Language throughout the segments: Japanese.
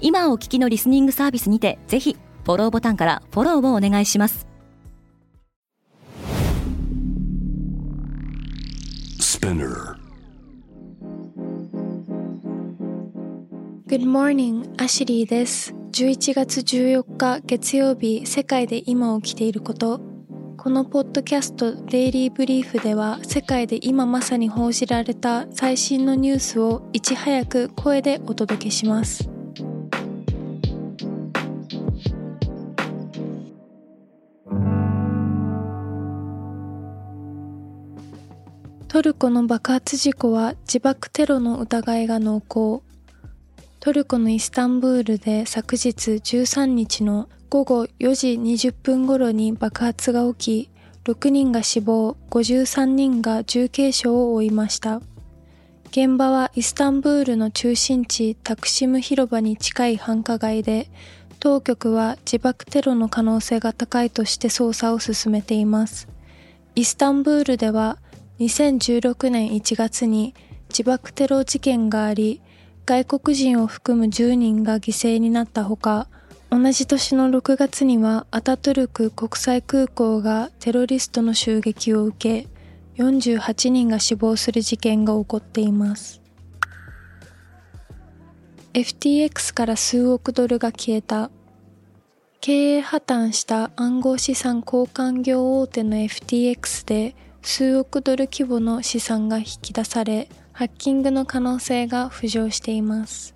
今お聞きのリスニングサービスにてぜひフォローボタンからフォローをお願いします Good morning, アシリーです。11月14日月曜日、世界で今起きていること。このポッドキャストデイリーブリーフでは世界で今まさに報じられた最新のニュースをいち早く声でお届けします。トルコの爆発事故は自爆テロの疑いが濃厚。トルコのイスタンブールで昨日13日の午後4時20分頃に爆発が起き、6人が死亡、53人が重軽傷を負いました。現場はイスタンブールの中心地タクシム広場に近い繁華街で、当局は自爆テロの可能性が高いとして捜査を進めています。イスタンブールでは2016年1月に自爆テロ事件があり、外国人を含む10人が犠牲になったほか、同じ年の6月にはアタトゥルク国際空港がテロリストの襲撃を受け、48人が死亡する事件が起こっています。FTX から数億ドルが消えた。経営破綻した暗号資産交換業大手の FTX で数億ドル規模の資産が引き出され、ハッキングの可能性が浮上しています。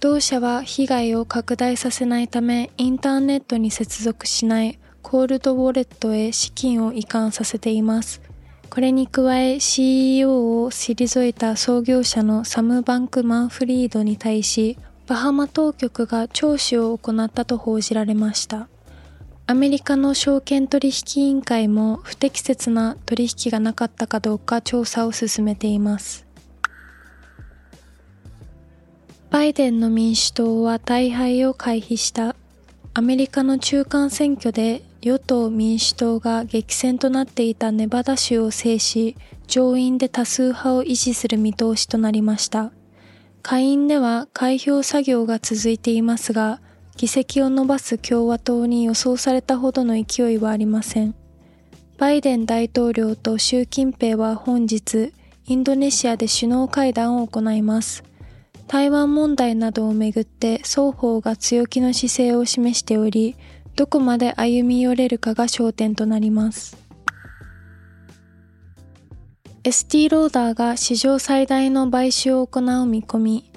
同社は被害を拡大させないためインターネットに接続しないコールドウォレットへ資金を移管させています。これに加え CEO を退いた創業者のサム・バンク・マンフリードに対しバハマ当局が聴取を行ったと報じられました。アメリカの証券取引委員会も不適切な取引がなかったかどうか調査を進めています。バイデンの民主党は大敗を回避したアメリカの中間選挙で与党民主党が激戦となっていたネバダ州を制し上院で多数派を維持する見通しとなりました下院では開票作業が続いていますが議席を伸ばす共和党に予想されたほどの勢いはありませんバイデン大統領と習近平は本日インドネシアで首脳会談を行います台湾問題などをめぐって双方が強気の姿勢を示しており、どこまで歩み寄れるかが焦点となります。エスティローダーが史上最大の買収を行う見込み。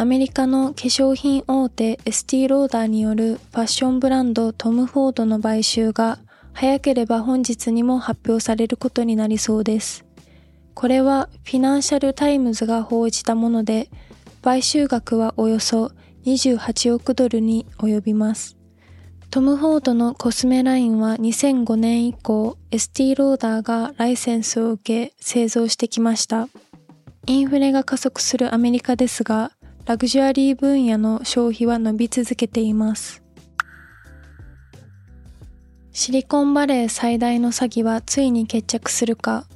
アメリカの化粧品大手エスティローダーによるファッションブランドトム・フォードの買収が早ければ本日にも発表されることになりそうです。これはフィナンシャルタイムズが報じたもので、買収額はおよそ28億ドルに及びます。トム・フォードのコスメラインは2005年以降、エスティローダーがライセンスを受け製造してきました。インフレが加速するアメリカですが、ラグジュアリー分野の消費は伸び続けています。シリコンバレー最大の詐欺はついに決着するか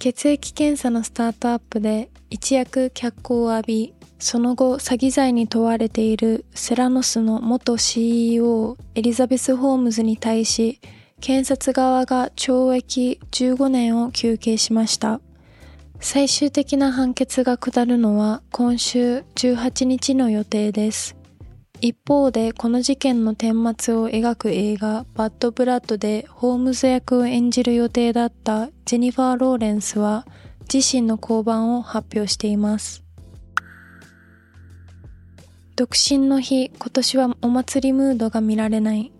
血液検査のスタートアップで一躍脚光を浴び、その後詐欺罪に問われているセラノスの元 CEO エリザベス・ホームズに対し検察側が懲役15年を求刑しました。最終的な判決が下るのは今週18日の予定です。一方でこの事件の顛末を描く映画バッド・ブラッドでホームズ役を演じる予定だったジェニファー・ローレンスは自身の降板を発表しています。独身の日、今年はお祭りムードが見られない。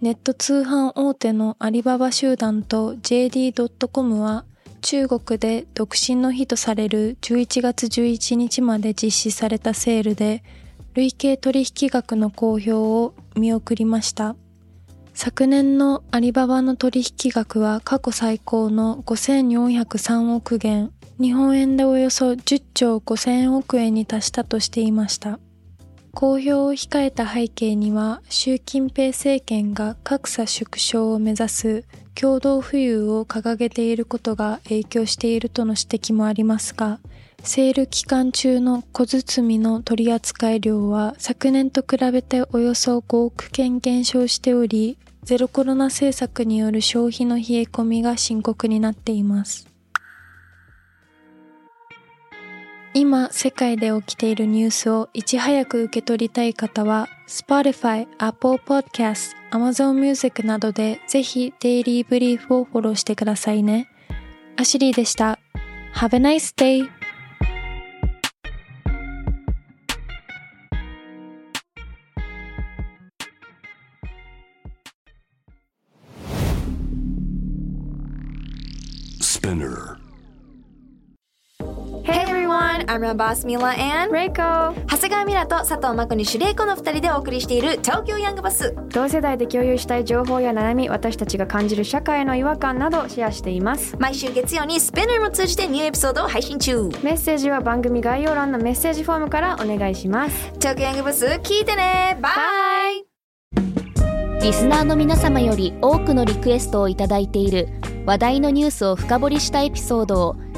ネット通販大手のアリババ集団と JD.com は中国で独身の日とされる11月11日まで実施されたセールで累計取引額の公表を見送りました。昨年のアリババの取引額は過去最高の5403億元、日本円でおよそ10兆5000億円に達したとしていました。公表を控えた背景には、習近平政権が格差縮小を目指す共同富裕を掲げていることが影響しているとの指摘もありますが、セール期間中の小包の取り扱い量は昨年と比べておよそ5億件減少しており、ゼロコロナ政策による消費の冷え込みが深刻になっています。今、世界で起きているニュースをいち早く受け取りたい方は、Spotify、Apple Podcast、Amazon Music などでぜひデイリーブリーフをフォローしてくださいね。アシリーでした。Have a nice day! Spinner I'm your boss Mila and Reiko. 長谷川ミラと佐藤真子にシュレイコの二人でお送りしている東京ヤングバス。同世代で共有したい情報や悩み私たちが感じる社会の違和感などシェアしています。毎週月曜にスペナーも通じてニューエピソードを配信中。メッセージは番組概要欄のメッセージフォームからお願いします。東京ヤングバス聞いてね。バイリスナーの皆様より多くのリクエストをいただいている話題のニュースを深掘りしたエピソードを